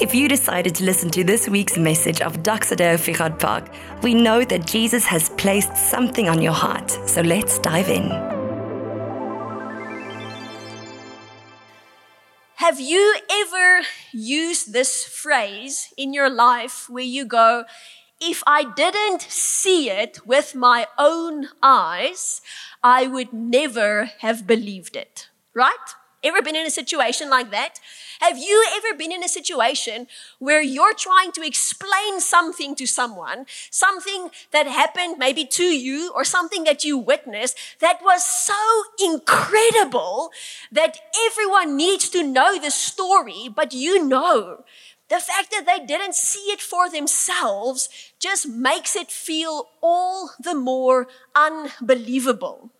If you decided to listen to this week's message of Doxa Deo Fichard Park, we know that Jesus has placed something on your heart. So let's dive in. Have you ever used this phrase in your life where you go, if I didn't see it with my own eyes, I would never have believed it? Right? Ever been in a situation like that? Have you ever been in a situation where you're trying to explain something to someone, something that happened maybe to you or something that you witnessed that was so incredible that everyone needs to know the story, but you know? The fact that they didn't see it for themselves just makes it feel all the more unbelievable.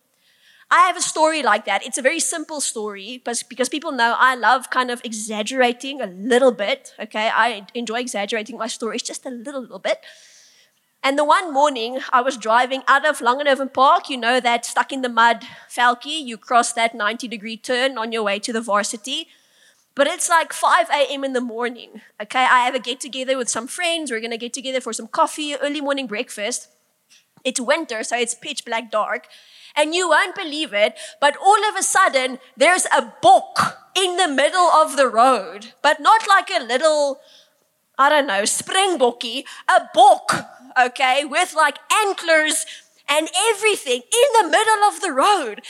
I have a story like that. It's a very simple story because people know I love kind of exaggerating a little bit. Okay, I enjoy exaggerating my stories just a little, little bit. And the one morning I was driving out of Langenhoven Park, you know that stuck in the mud Falkie, you cross that 90 degree turn on your way to the varsity. But it's like 5 a.m. in the morning. Okay, I have a get together with some friends. We're gonna get together for some coffee, early morning breakfast. It's winter, so it's pitch black dark. And you won't believe it, but all of a sudden, there's a bok in the middle of the road, but not like a little, I don't know, springbokkie, a bok, okay, with like antlers and everything in the middle of the road.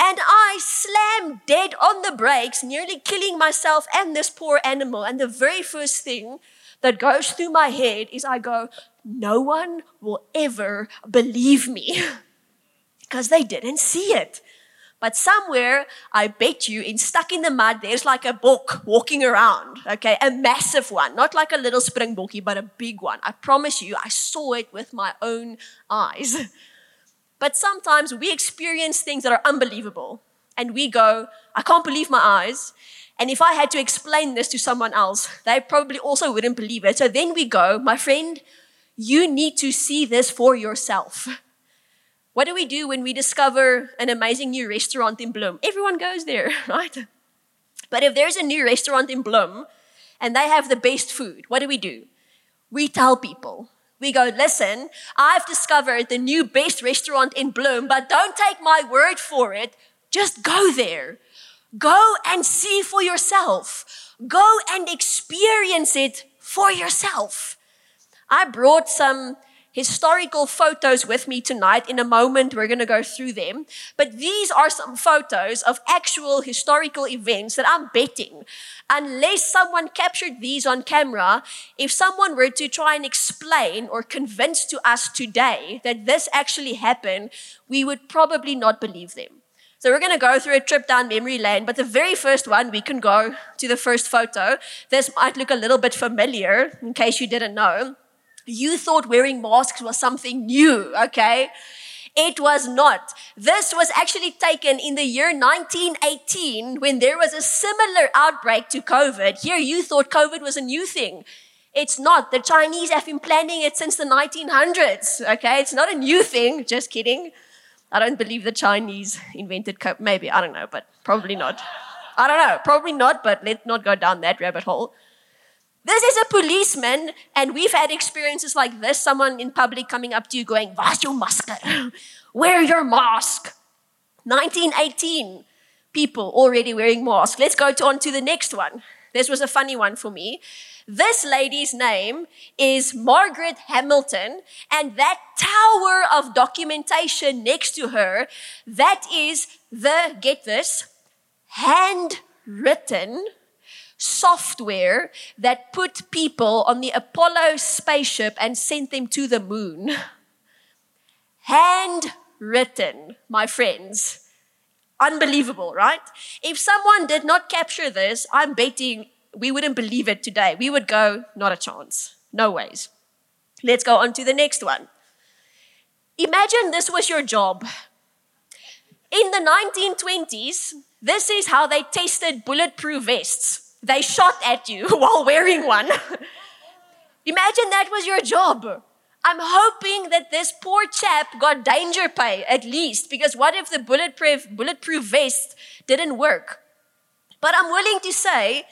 And I slammed dead on the brakes, nearly killing myself and this poor animal. And the very first thing that goes through my head is I go, no one will ever believe me. because they didn't see it. But somewhere, I bet you, in stuck in the mud, there's like a book walking around, okay? A massive one, not like a little springbokkie, but a big one. I promise you, I saw it with my own eyes. But sometimes we experience things that are unbelievable, and we go, I can't believe my eyes. And if I had to explain this to someone else, they probably also wouldn't believe it. So then we go, my friend, you need to see this for yourself. What do we do when we discover an amazing new restaurant in Bloem? Everyone goes there, right? But if there's a new restaurant in Bloem and they have the best food, what do we do? We tell people. We go, listen, I've discovered the new best restaurant in Bloem, but don't take my word for it. Just go there. Go and see for yourself. Go and experience it for yourself. I brought some historical photos with me tonight. In a moment, we're going to go through them. But these are some photos of actual historical events that I'm betting, unless someone captured these on camera, if someone were to try and explain or convince to us today that this actually happened, we would probably not believe them. So we're going to go through a trip down memory lane, but the very first one, we can go to the first photo. This might look a little bit familiar in case you didn't know. You thought wearing masks was something new, okay? It was not. This was actually taken in the year 1918 when there was a similar outbreak to COVID. Here you thought COVID was a new thing. It's not. The Chinese have been planning it since the 1900s, okay? It's not a new thing. Just kidding. I don't believe the Chinese invented COVID. Maybe, I don't know, but probably not. I don't know. Probably not, but let's not go down that rabbit hole. This is a policeman, and we've had experiences like this someone in public coming up to you going, Where's your mask? Wear your mask. 1918, people already wearing masks. Let's go to, on to the next one. This was a funny one for me. This lady's name is Margaret Hamilton, and that tower of documentation next to her, that is the, get this, handwritten software that put people on the Apollo spaceship and sent them to the moon. Handwritten, my friends. Unbelievable, right? If someone did not capture this, I'm betting we wouldn't believe it today. We would go, not a chance. No ways. Let's go on to the next one. Imagine this was your job. In the 1920s, this is how they tested bulletproof vests they shot at you while wearing one. Imagine that was your job. I'm hoping that this poor chap got danger pay at least, because what if the bulletproof, bulletproof vest didn't work? But I'm willing to say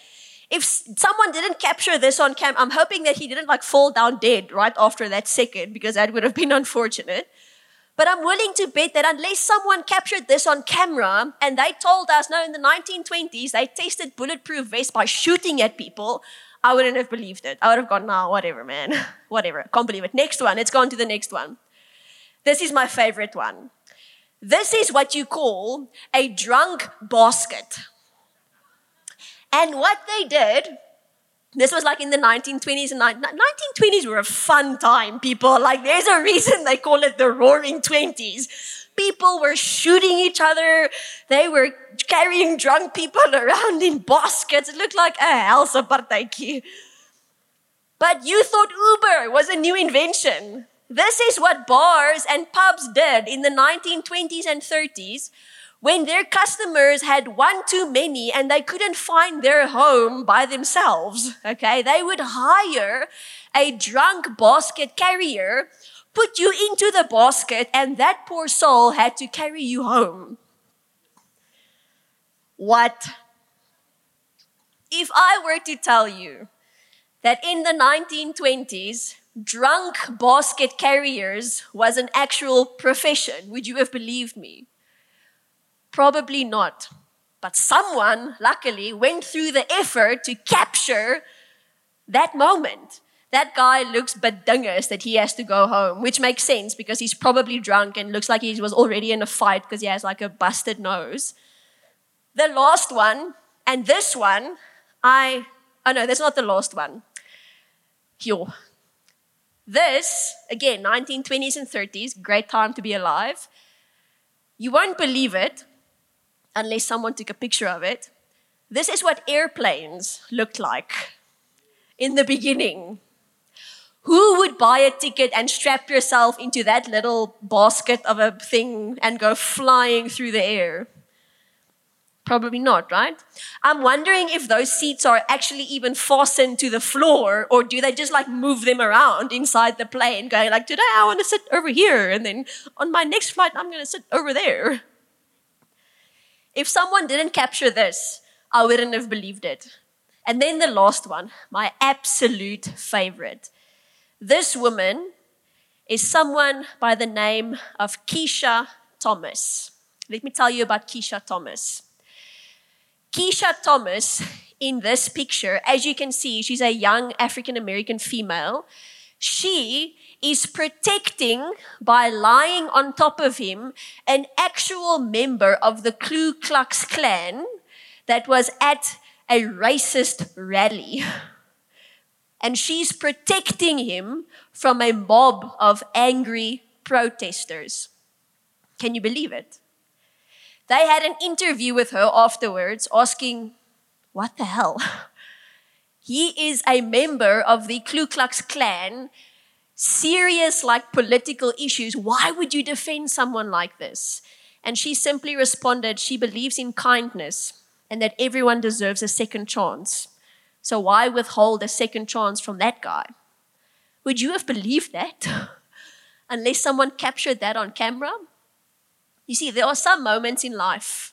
if someone didn't capture this on cam, I'm hoping that he didn't like fall down dead right after that second because that would have been unfortunate. But I'm willing to bet that unless someone captured this on camera and they told us, no, in the 1920s, they tested bulletproof vests by shooting at people, I wouldn't have believed it. I would have gone, no, whatever, man. whatever. Can't believe it. Next one. Let's go on to the next one. This is my favorite one. This is what you call a drunk basket. And what they did, this was like in the 1920s and 1920s were a fun time, people. Like there's a reason they call it the roaring 20s. People were shooting each other. They were carrying drunk people around in baskets. It looked like a helse partytjie. But you thought Uber was a new invention. This is what bars and pubs did in the 1920s and 30s when their customers had one too many and they couldn't find their home by themselves. Okay, they would hire a drunk basket carrier, put you into the basket, and that poor soul had to carry you home. What? If I were to tell you that in the 1920s, drunk basket carriers was an actual profession, would you have believed me? Probably not. But someone, luckily, went through the effort to capture that moment. That guy looks bedingus that he has to go home, which makes sense because he's probably drunk and looks like he was already in a fight because he has like a busted nose. The last one, and this one, I, oh no, that's not the last one. Yo, this, again, 1920s and 30s, great time to be alive. You won't believe it unless someone took a picture of it. This is what airplanes looked like in the beginning. Who would buy a ticket and strap yourself into that little basket of a thing and go flying through the air? Probably not, right? I'm wondering if those seats are actually even fastened to the floor or do they just like move them around inside the plane, going like, today I want to sit over here and then on my next flight I'm going to sit over there. If someone didn't capture this, I wouldn't have believed it. And then the last one, my absolute favorite. This woman is someone by the name of Keshia Thomas. Let me tell you about Keshia Thomas. Keshia Thomas, in this picture, as you can see, she's a young African American female. She is protecting by lying on top of him an actual member of the Ku Klux Klan that was at a racist rally. And she's protecting him from a mob of angry protesters. Can you believe it? They had an interview with her afterwards asking, What the hell? He is a member of the Ku Klux Klan, serious like political issues. Why would you defend someone like this? And she simply responded, She believes in kindness and that everyone deserves a second chance. So why withhold a second chance from that guy? Would you have believed that? Unless someone captured that on camera? You see, there are some moments in life,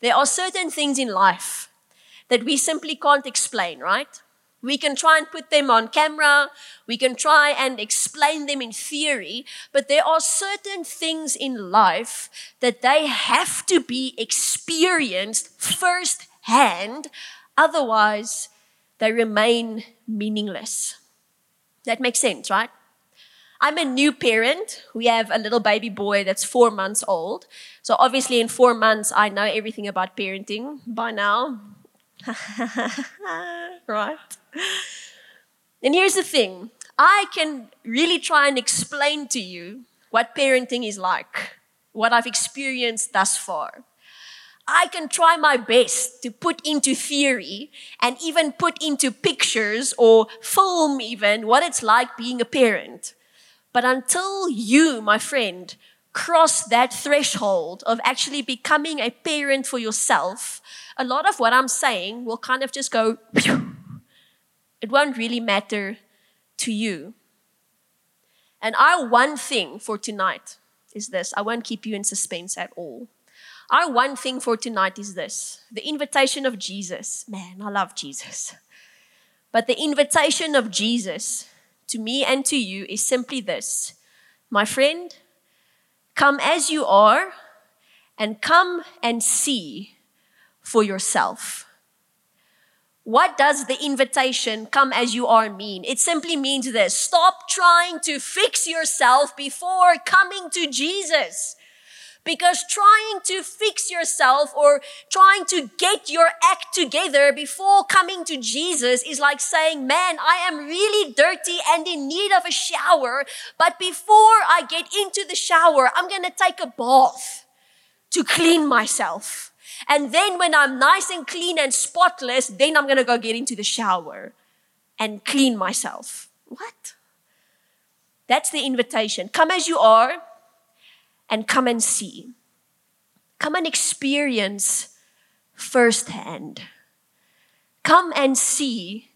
there are certain things in life that we simply can't explain, right? We can try and put them on camera. We can try and explain them in theory. But there are certain things in life that they have to be experienced firsthand. Otherwise, they remain meaningless. That makes sense, right? I'm a new parent. We have a little baby boy that's four months old. So, obviously, in four months, I know everything about parenting by now. right? And here's the thing I can really try and explain to you what parenting is like, what I've experienced thus far. I can try my best to put into theory and even put into pictures or film, even what it's like being a parent. But until you, my friend, cross that threshold of actually becoming a parent for yourself, a lot of what I'm saying will kind of just go, it won't really matter to you. And our one thing for tonight is this I won't keep you in suspense at all. Our one thing for tonight is this the invitation of Jesus. Man, I love Jesus. But the invitation of Jesus to me and to you is simply this My friend, come as you are and come and see for yourself. What does the invitation come as you are mean? It simply means this stop trying to fix yourself before coming to Jesus. Because trying to fix yourself or trying to get your act together before coming to Jesus is like saying, man, I am really dirty and in need of a shower. But before I get into the shower, I'm going to take a bath to clean myself. And then when I'm nice and clean and spotless, then I'm going to go get into the shower and clean myself. What? That's the invitation. Come as you are and come and see. Come and experience firsthand. Come and see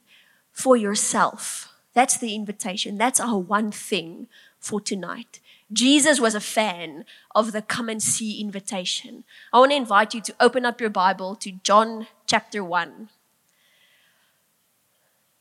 for yourself. That's the invitation. That's our one thing for tonight. Jesus was a fan of the come and see invitation. I want to invite you to open up your Bible to John chapter 1.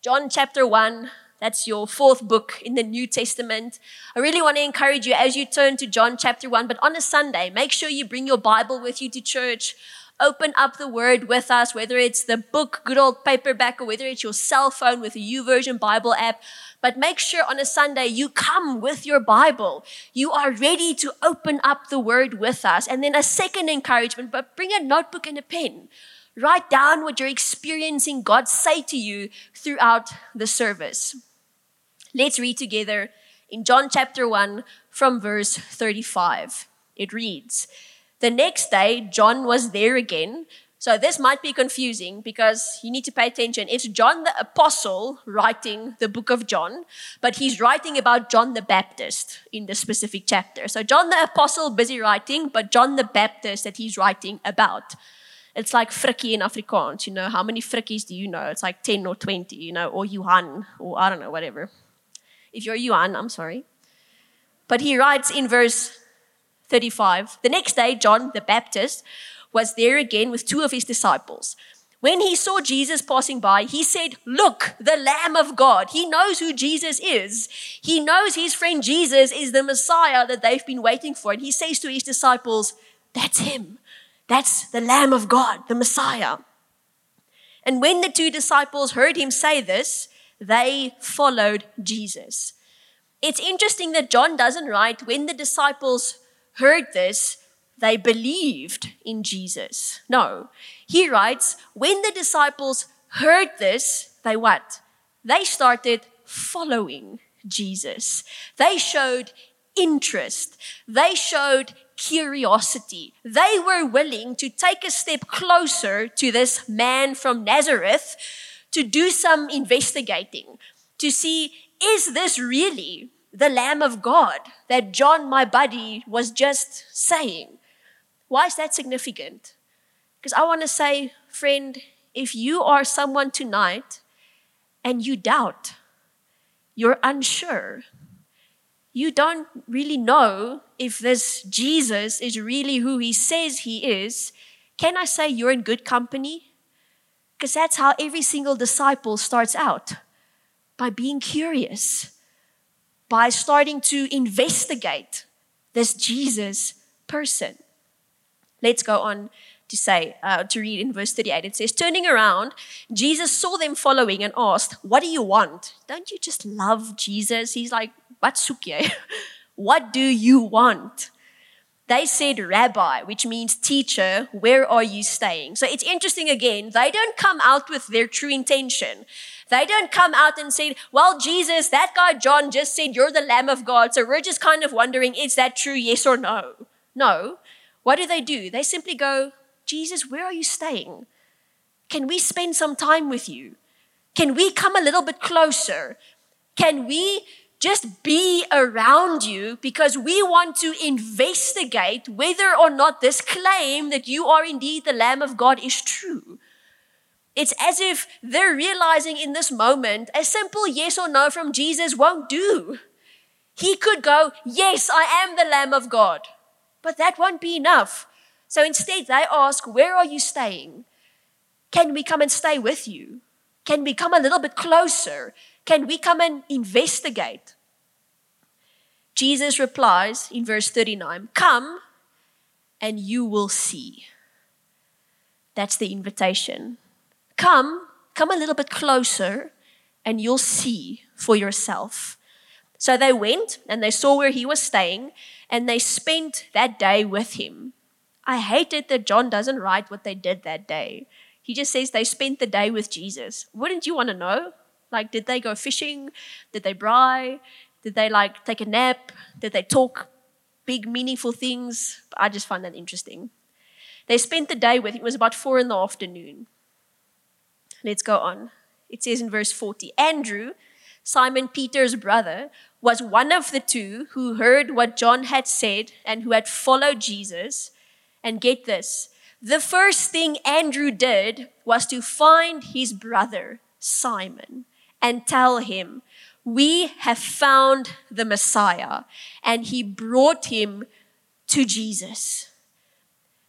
John chapter 1, that's your fourth book in the New Testament. I really want to encourage you as you turn to John chapter 1, but on a Sunday, make sure you bring your Bible with you to church open up the word with us, whether it's the book, good old paperback, or whether it's your cell phone with a YouVersion Bible app. But make sure on a Sunday you come with your Bible. You are ready to open up the word with us. And then a second encouragement, but bring a notebook and a pen. Write down what you're experiencing God say to you throughout the service. Let's read together in John chapter 1 from verse 35. It reads, the next day, John was there again. So this might be confusing because you need to pay attention. It's John the Apostle writing the book of John, but he's writing about John the Baptist in the specific chapter. So John the Apostle busy writing, but John the Baptist that he's writing about. It's like frikkie in Afrikaans, you know. How many frikkies do you know? It's like 10 or 20, you know, or Johan, or I don't know, whatever. If you're Johan, I'm sorry. But he writes in verse 35. The next day, John the Baptist was there again with two of his disciples. When he saw Jesus passing by, he said, Look, the Lamb of God. He knows who Jesus is. He knows his friend Jesus is the Messiah that they've been waiting for. And he says to his disciples, That's him. That's the Lamb of God, the Messiah. And when the two disciples heard him say this, they followed Jesus. It's interesting that John doesn't write when the disciples heard this, they believed in Jesus. No. He writes, when the disciples heard this, they what? They started following Jesus. They showed interest. They showed curiosity. They were willing to take a step closer to this man from Nazareth to do some investigating, to see, is this really the Lamb of God that John, my buddy, was just saying. Why is that significant? Because I want to say, friend, if you are someone tonight and you doubt, you're unsure, you don't really know if this Jesus is really who he says he is, can I say you're in good company? Because that's how every single disciple starts out by being curious by starting to investigate this Jesus person. Let's go on to say, uh, to read in verse 38. It says, Turning around, Jesus saw them following and asked, What do you want? Don't you just love Jesus? He's like, What sukye? what do you want? They said, Rabbi, which means teacher, where are you staying? So it's interesting again, they don't come out with their true intention. They don't come out and say, well, Jesus, that guy John just said you're the Lamb of God. So we're just kind of wondering, is that true? Yes or no? No. What do they do? They simply go, Jesus, where are you staying? Can we spend some time with you? Can we come a little bit closer? Can we just be around you because we want to investigate whether or not this claim that you are indeed the Lamb of God is true? It's as if they're realizing in this moment a simple yes or no from Jesus won't do. He could go, Yes, I am the Lamb of God. But that won't be enough. So instead, they ask, Where are you staying? Can we come and stay with you? Can we come a little bit closer? Can we come and investigate? Jesus replies in verse 39 Come and you will see. That's the invitation. Come, come a little bit closer, and you'll see for yourself. So they went and they saw where he was staying, and they spent that day with him. I hate it that John doesn't write what they did that day. He just says they spent the day with Jesus. Wouldn't you want to know? Like, did they go fishing? Did they braai? Did they like take a nap? Did they talk big, meaningful things? I just find that interesting. They spent the day with. It was about four in the afternoon. Let's go on. It says in verse 40 Andrew, Simon Peter's brother, was one of the two who heard what John had said and who had followed Jesus. And get this the first thing Andrew did was to find his brother, Simon, and tell him, We have found the Messiah. And he brought him to Jesus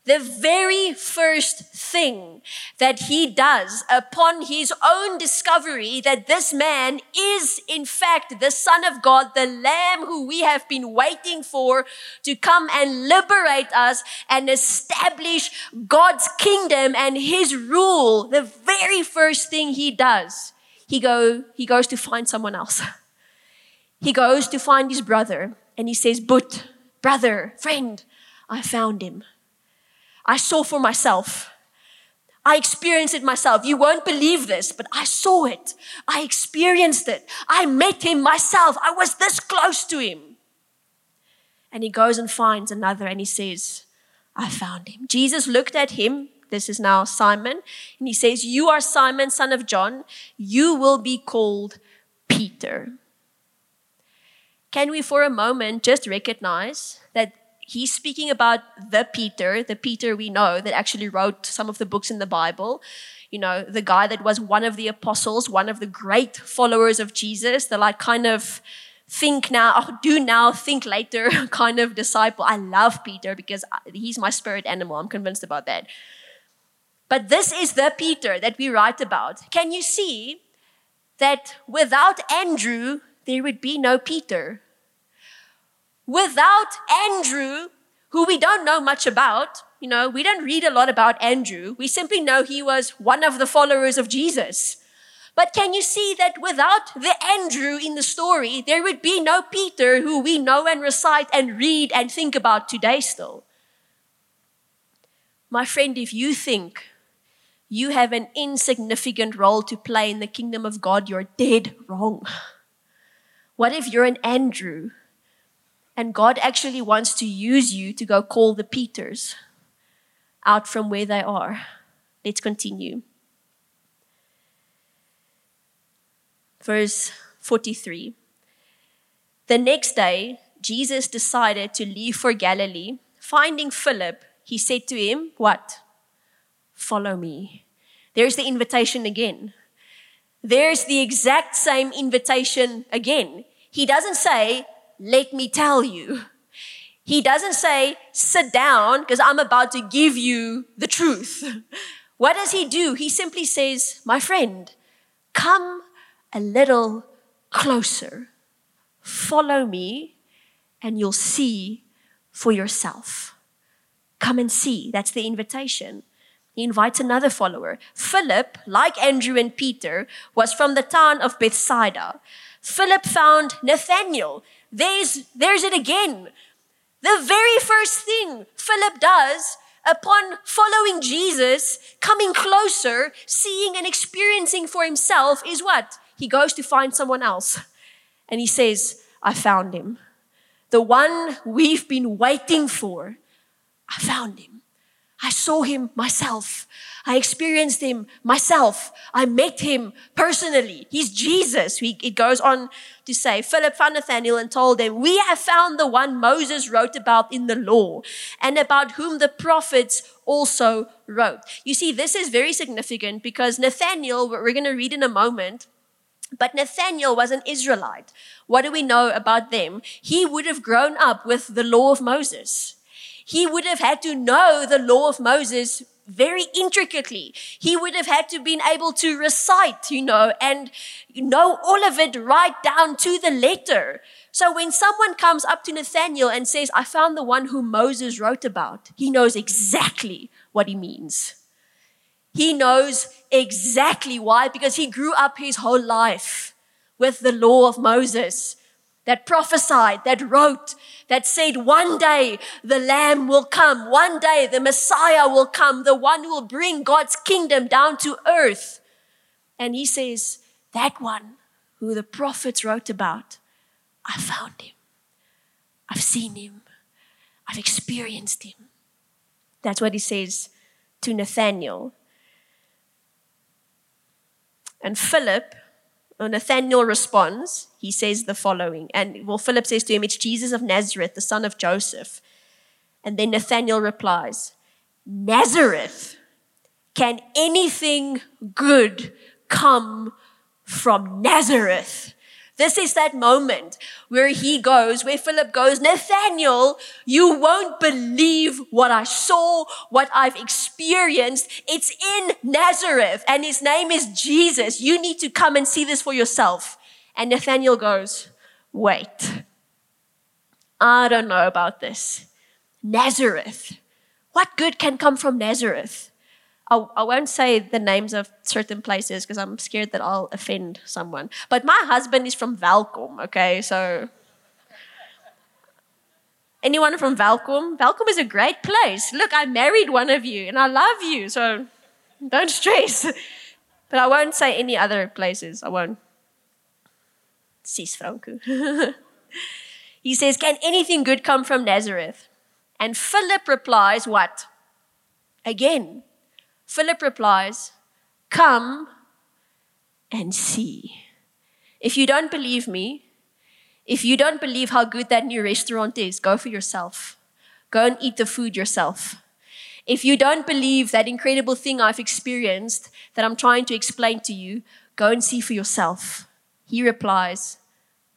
the very first thing that he does upon his own discovery that this man is in fact the son of God, the lamb who we have been waiting for to come and liberate us and establish God's kingdom and his rule, the very first thing he does, he go he goes to find someone else. He goes to find his brother and he says, "But brother, friend, I found him." I saw for myself. I experienced it myself. You won't believe this, but I saw it. I experienced it. I met him myself. I was this close to him. And he goes and finds another and he says, I found him. Jesus looked at him. This is now Simon. And he says, You are Simon, son of John. You will be called Peter. Can we, for a moment, just recognize that he's speaking about the Peter, the Peter we know that actually wrote some of the books in the Bible. You know, the guy that was one of the apostles, one of the great followers of Jesus, the like kind of think now, do now, think later kind of disciple. I love Peter because uh, he's my spirit animal. I'm convinced about that. But this is the Peter that we write about. Can you see that without Andrew, there would be no Peter? without Andrew, who we don't know much about, you know, we don't read a lot about Andrew. We simply know he was one of the followers of Jesus. But can you see that without the Andrew in the story, there would be no Peter who we know and recite and read and think about today still? My friend, if you think you have an insignificant role to play in the kingdom of God, you're dead wrong. What if you're an Andrew and God actually wants to use you to go call the Peters out from where they are. Let's continue. Verse 43. The next day, Jesus decided to leave for Galilee. Finding Philip, he said to him, What? Follow me. There's the invitation again. There's the exact same invitation again. He doesn't say, let me tell you. He doesn't say, sit down because I'm about to give you the truth. What does he do? He simply says, my friend, come a little closer. Follow me and you'll see for yourself. Come and see. That's the invitation. He invites another follower. Philip, like Andrew and Peter, was from the town of Bethsaida. Philip found Nathanael, there's, there's it again. The very first thing Philip does upon following Jesus, coming closer, seeing and experiencing for himself is what? He goes to find someone else. And he says, I found him. The one we've been waiting for. I found him. I saw him myself. I experienced him myself. I met him personally. He's Jesus. He, it goes on to say, Philip found Nathanael and told them, We have found the one Moses wrote about in the law and about whom the prophets also wrote. You see, this is very significant because Nathanael, we're going to read in a moment, but Nathanael was an Israelite. What do we know about them? He would have grown up with the law of Moses. He would have had to know the law of Moses very intricately. He would have had to been able to recite, you know, and know all of it right down to the letter. So when someone comes up to Nathaniel and says, I found the one who Moses wrote about, he knows exactly what he means. He knows exactly why, because he grew up his whole life with the law of Moses that prophesied, that wrote, that said, one day the Lamb will come, one day the Messiah will come, the one who will bring God's kingdom down to earth. And he says, that one who the prophets wrote about, I found him. I've seen him. I've experienced him. That's what he says to Nathaniel. And Philip Nathaniel responds, he says the following. And well, Philip says to him, It's Jesus of Nazareth, the son of Joseph. And then Nathaniel replies, Nazareth, can anything good come from Nazareth? This is that moment where he goes, where Philip goes, Nathaniel, you won't believe what I saw, what I've experienced. It's in Nazareth and his name is Jesus. You need to come and see this for yourself. And Nathaniel goes, wait, I don't know about this. Nazareth. What good can come from Nazareth? I, won't say the names of certain places because I'm scared that I'll offend someone. But my husband is from Welkom, okay? So anyone from Welkom? Welkom is a great place. Look, I married one of you and I love you, so don't stress. But I won't say any other places. I won't. Sis Franco. he says, Can anything good come from Nazareth? And Philip replies, What? Again, Philip replies, Come and see. If you don't believe me, if you don't believe how good that new restaurant is, go for yourself. Go and eat the food yourself. If you don't believe that incredible thing I've experienced that I'm trying to explain to you, go and see for yourself. He replies,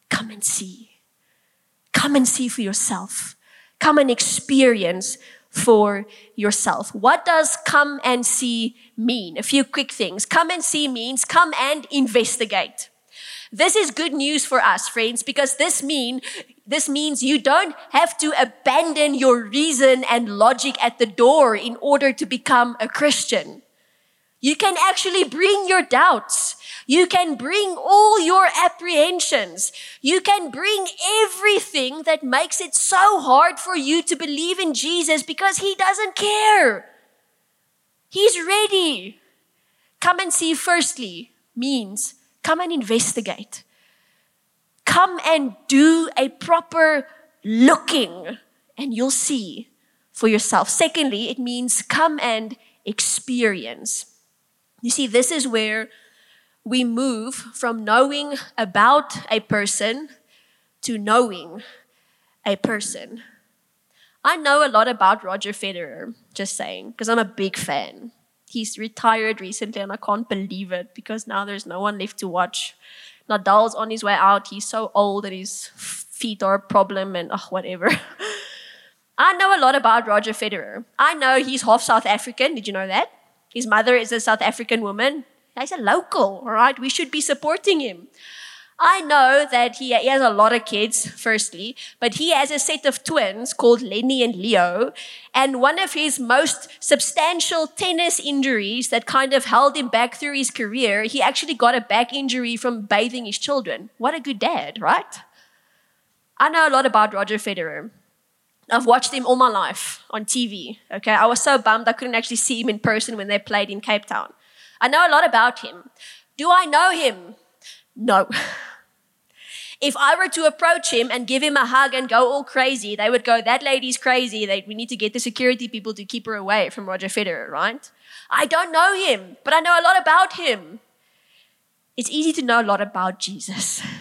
Come and see. Come and see for yourself. Come and experience for yourself. What does come and see mean? A few quick things. Come and see means come and investigate. This is good news for us, friends, because this mean this means you don't have to abandon your reason and logic at the door in order to become a Christian. You can actually bring your doubts. You can bring all your apprehensions. You can bring everything that makes it so hard for you to believe in Jesus because He doesn't care. He's ready. Come and see, firstly, means come and investigate. Come and do a proper looking, and you'll see for yourself. Secondly, it means come and experience. You see, this is where we move from knowing about a person to knowing a person. I know a lot about Roger Federer, just saying, because I'm a big fan. He's retired recently and I can't believe it because now there's no one left to watch. Nadal's on his way out. He's so old that his feet are a problem and oh, whatever. I know a lot about Roger Federer. I know he's half South African. Did you know that? His mother is a South African woman. He's a local, all right? We should be supporting him. I know that he, he, has a lot of kids, firstly, but he has a set of twins called Lenny and Leo. And one of his most substantial tennis injuries that kind of held him back through his career, he actually got a back injury from bathing his children. What a good dad, right? I know a lot about Roger Federer. I've watched him all my life on TV. Okay, I was so bummed I couldn't actually see him in person when they played in Cape Town. I know a lot about him. Do I know him? No. If I were to approach him and give him a hug and go all crazy, they would go, That lady's crazy. They, we need to get the security people to keep her away from Roger Federer, right? I don't know him, but I know a lot about him. It's easy to know a lot about Jesus.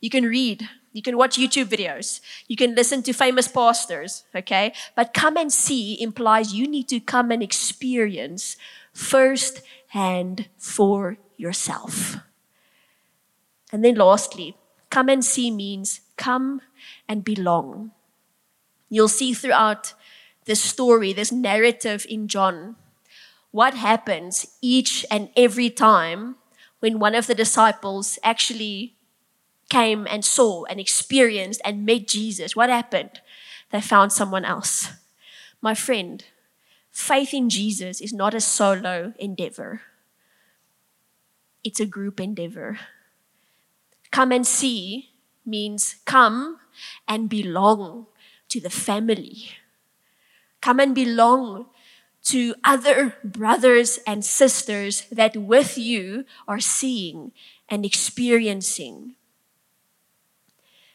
You can read, you can watch YouTube videos, you can listen to famous pastors, okay? But come and see implies you need to come and experience first hand for yourself. And then lastly, come and see means come and belong. You'll see throughout this story, this narrative in John, what happens each and every time when one of the disciples actually came and saw and experienced and met Jesus? What happened? They found someone else. My friend, faith in Jesus is not a solo endeavor, it's a group endeavor. Come and see means come and belong to the family. Come and belong to other brothers and sisters that with you are seeing and experiencing.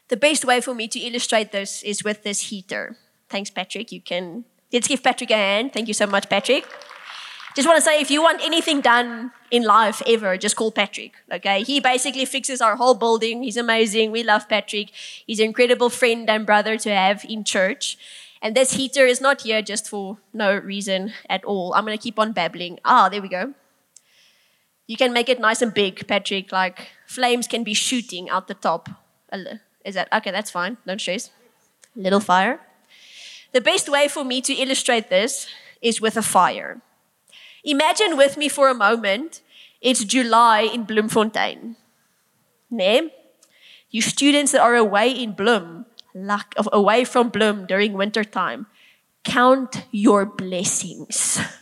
The best way for me to illustrate this is with this heater. Thanks, Patrick. You can let's give Patrick a hand. Thank you so much, Patrick. Just want to say if you want anything done in life ever, just call Patrick. Okay. He basically fixes our whole building. He's amazing. We love Patrick. He's an incredible friend and brother to have in church. And this heater is not here just for no reason at all. I'm going to keep on babbling. Ah, there we go. You can make it nice and big, Patrick. Like flames can be shooting out the top. Is that okay? That's fine. Don't stress. Little fire. The best way for me to illustrate this is with a fire. Imagine with me for a moment, it's July in Bloemfontein. Ne? You students that are away in Bloem, like away from Bloem during winter time, count your blessings.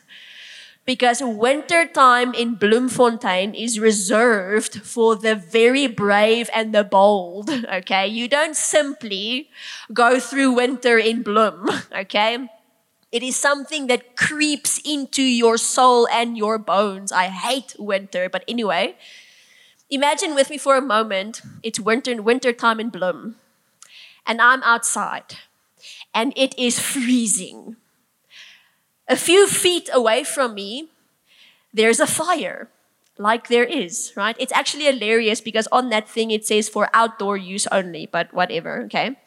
because winter time in Bloemfontein is reserved for the very brave and the bold, okay? You don't simply go through winter in Bloem, okay? It is something that creeps into your soul and your bones. I hate winter, but anyway, imagine with me for a moment, it's winter winter time in Bloem and I'm outside and it is freezing. A few feet away from me, there's a fire, like there is, right? It's actually hilarious because on that thing it says for outdoor use only, but whatever, okay?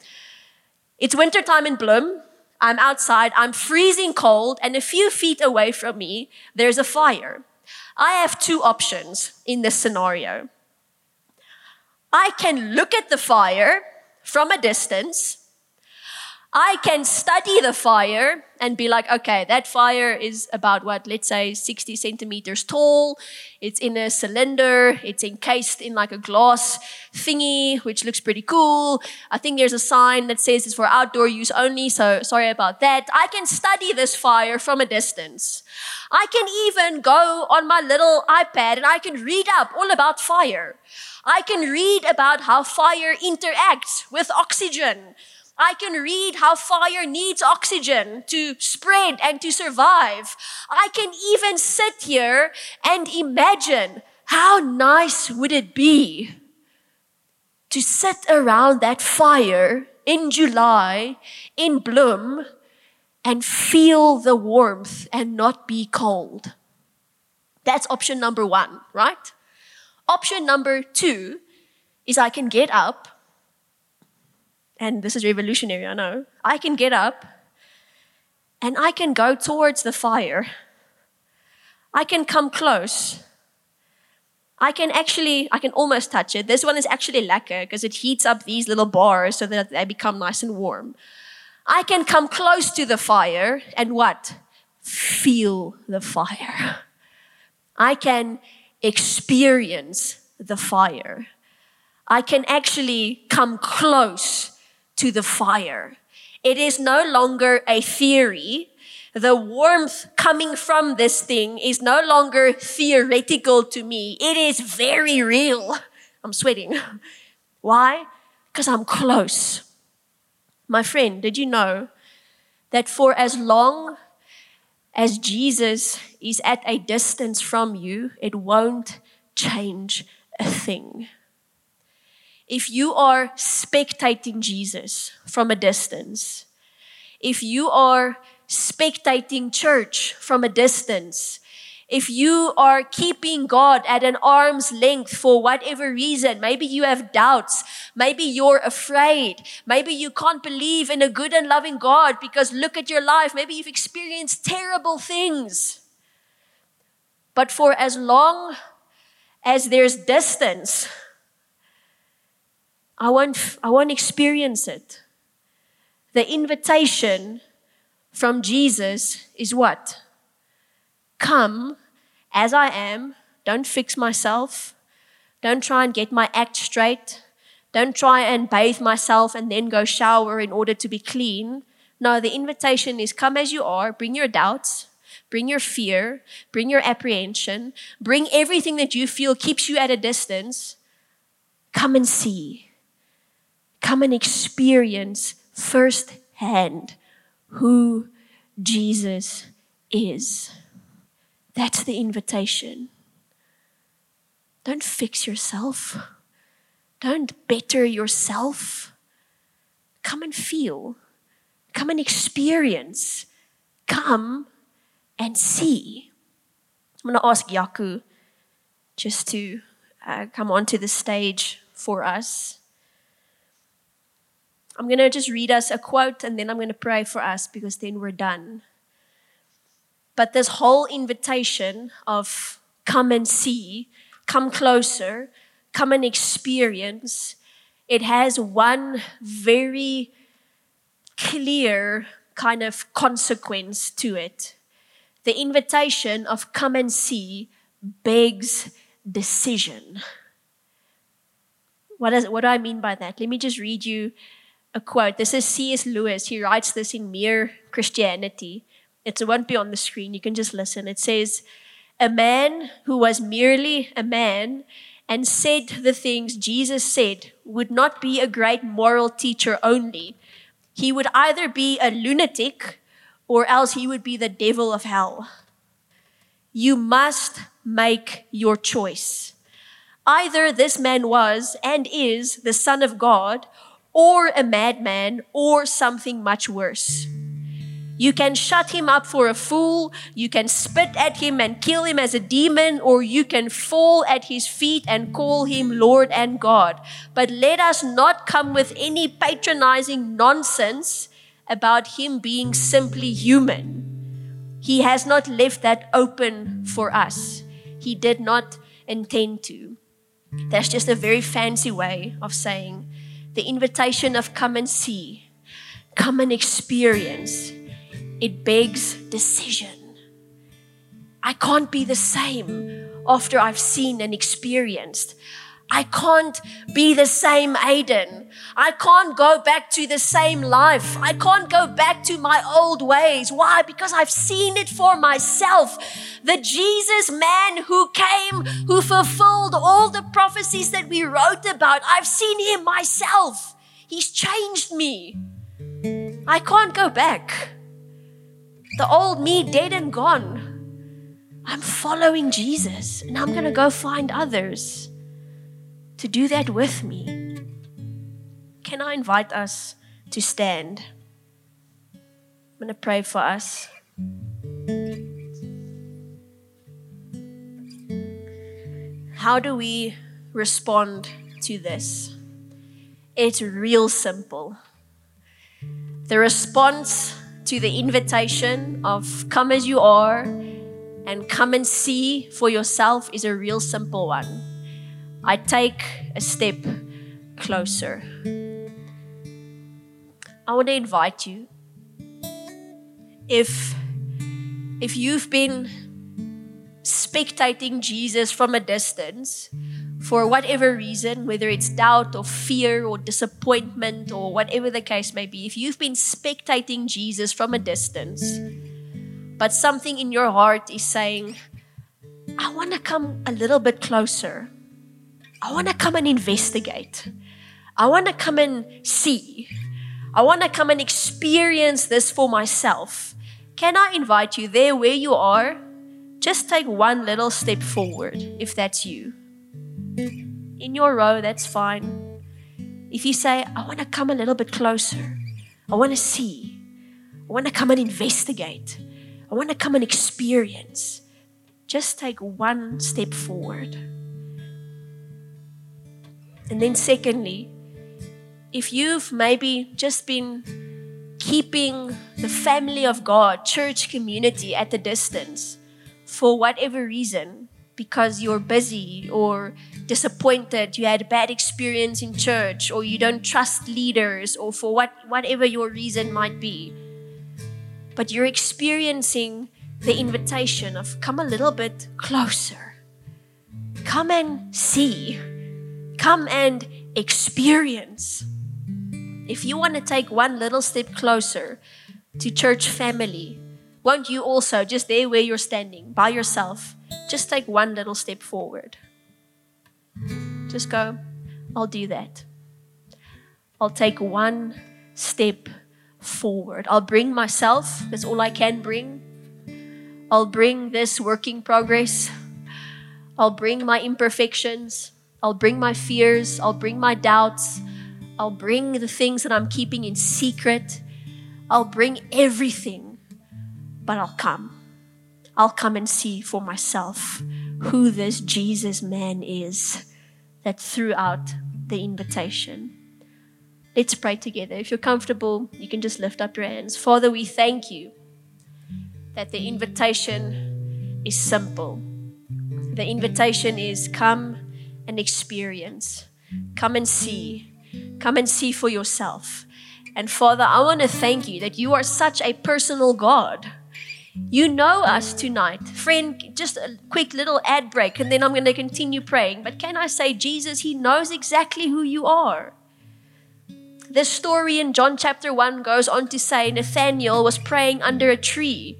It's wintertime in Bloem. I'm outside, I'm freezing cold, and a few feet away from me, there's a fire. I have two options in this scenario. I can look at the fire from a distance. I can study the fire and be like, okay, that fire is about what, let's say 60 centimeters tall. It's in a cylinder. It's encased in like a glass thingy, which looks pretty cool. I think there's a sign that says it's for outdoor use only. So sorry about that. I can study this fire from a distance. I can even go on my little iPad and I can read up all about fire. I can read about how fire interacts with oxygen. I can read how fire needs oxygen to spread and to survive. I can even sit here and imagine how nice would it be to sit around that fire in July in Bloem and feel the warmth and not be cold. That's option number one, right? Option number two is I can get up, and this is revolutionary, I know. I can get up and I can go towards the fire. I can come close. I can actually, I can almost touch it. This one is actually lacquer because it heats up these little bars so that they become nice and warm. I can come close to the fire and what? Feel the fire. I can experience the fire. I can actually come close to the fire. It is no longer a theory. The warmth coming from this thing is no longer theoretical to me. It is very real. I'm sweating. Why? Because I'm close. My friend, did you know that for as long as Jesus is at a distance from you, it won't change a thing. If you are spectating Jesus from a distance, if you are spectating church from a distance, if you are keeping God at an arm's length for whatever reason, maybe you have doubts, maybe you're afraid, maybe you can't believe in a good and loving God because look at your life, maybe you've experienced terrible things. But for as long as there's distance, I won't, I won't experience it. The invitation from Jesus is what? Come as I am. Don't fix myself. Don't try and get my act straight. Don't try and bathe myself and then go shower in order to be clean. No, the invitation is come as you are, bring your doubts, bring your fear, bring your apprehension, bring everything that you feel keeps you at a distance. Come and see. Come and experience firsthand who Jesus is. That's the invitation. Don't fix yourself. Don't better yourself. Come and feel. Come and experience. Come and see. I'm going to ask Yaku just to uh, come onto the stage for us. I'm going to just read us a quote and then I'm going to pray for us because then we're done. But this whole invitation of come and see, come closer, come and experience, it has one very clear kind of consequence to it. The invitation of come and see begs decision. What, is, what do I mean by that? Let me just read you a quote. This is C.S. Lewis. He writes this in Mere Christianity. It won't be on the screen. You can just listen. It says, A man who was merely a man and said the things Jesus said would not be a great moral teacher only. He would either be a lunatic or else he would be the devil of hell. You must make your choice. Either this man was and is the Son of God, or a madman, or something much worse. You can shut him up for a fool, you can spit at him and kill him as a demon, or you can fall at his feet and call him Lord and God. But let us not come with any patronizing nonsense about him being simply human. He has not left that open for us. He did not intend to. That's just a very fancy way of saying the invitation of come and see, come and experience, it begs decision. I can't be the same after I've seen and experienced. I can't be the same Aden. I can't go back to the same life. I can't go back to my old ways. Why? Because I've seen it for myself. The Jesus man who came, who fulfilled all the prophecies that we wrote about, I've seen him myself. He's changed me. I can't go back. The old me dead and gone. I'm following Jesus and I'm going to go find others to do that with me. Can I invite us to stand? I'm going to pray for us. How do we respond to this? It's real simple. The response to the invitation of come as you are and come and see for yourself is a real simple one. I take a step closer. I want to invite you. If if you've been spectating Jesus from a distance for whatever reason, whether it's doubt or fear or disappointment or whatever the case may be, if you've been spectating Jesus from a distance, but something in your heart is saying, I want to come a little bit closer. I want to come and investigate. I want to come and see. I want to come and experience this for myself. Can I invite you there where you are? Just take one little step forward if that's you. In your row, that's fine. If you say, I want to come a little bit closer, I want to see, I want to come and investigate, I want to come and experience, just take one step forward. And then, secondly, if you've maybe just been keeping the family of God, church community at a distance for whatever reason, because you're busy or disappointed, you had a bad experience in church, or you don't trust leaders, or for what, whatever your reason might be. but you're experiencing the invitation of come a little bit closer. Come and see. Come and experience. If you want to take one little step closer to church family, won't you also, just there where you're standing by yourself, just take one little step forward? Just go, I'll do that. I'll take one step forward. I'll bring myself, that's all I can bring. I'll bring this working progress. I'll bring my imperfections. I'll bring my fears. I'll bring my doubts. I'll bring the things that I'm keeping in secret. I'll bring everything, but I'll come. I'll come and see for myself who this Jesus man is that threw out the invitation. Let's pray together. If you're comfortable, you can just lift up your hands. Father, we thank you that the invitation is simple. The invitation is come and experience, come and see, come and see for yourself. And Father, I want to thank you that you are such a personal God. You know us tonight. Friend, just a quick little ad break and then I'm going to continue praying. But can I say, Jesus, He knows exactly who you are. The story in John chapter 1 goes on to say Nathanael was praying under a tree.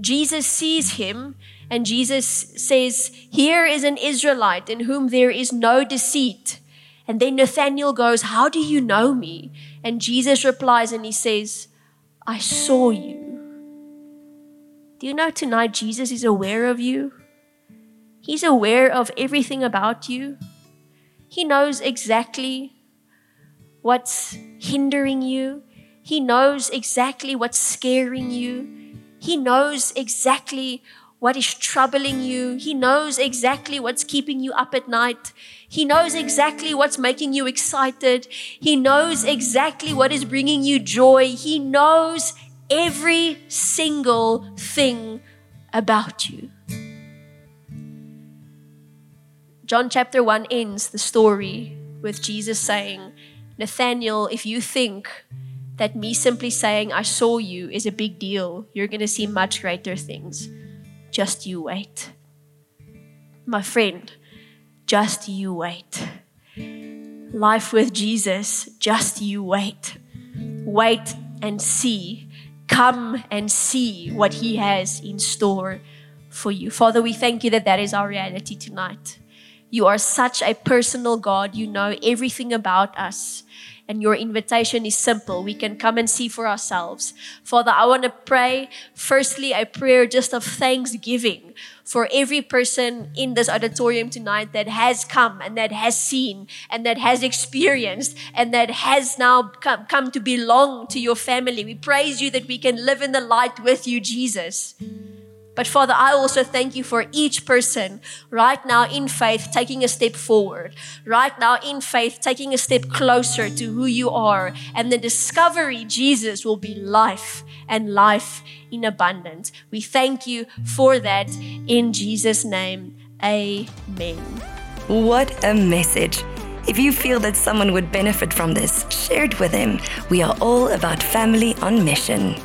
Jesus sees him and Jesus says, Here is an Israelite in whom there is no deceit. And then Nathanael goes, How do you know me? And Jesus replies and he says, I saw you. Do you know tonight Jesus is aware of you? He's aware of everything about you. He knows exactly what's hindering you. He knows exactly what's scaring you. He knows exactly what is troubling you. He knows exactly what's keeping you up at night. He knows exactly what's making you excited. He knows exactly what is bringing you joy. He knows every single thing about you. John chapter 1 ends the story with Jesus saying, Nathanael, if you think that me simply saying, I saw you is a big deal, you're going to see much greater things. Just you wait. My friend, just you wait. Life with Jesus, just you wait. Wait and see. Come and see what He has in store for you. Father, we thank you that that is our reality tonight. You are such a personal God. You know everything about us. And your invitation is simple. We can come and see for ourselves. Father, I want to pray firstly a prayer just of thanksgiving for every person in this auditorium tonight that has come and that has seen and that has experienced and that has now come, come to belong to your family. We praise you that we can live in the light with you, Jesus. But Father, I also thank you for each person right now in faith taking a step forward, right now in faith taking a step closer to who you are. And the discovery, Jesus, will be life and life in abundance. We thank you for that in Jesus' name. Amen. What a message. If you feel that someone would benefit from this, share it with them. We are all about family on mission.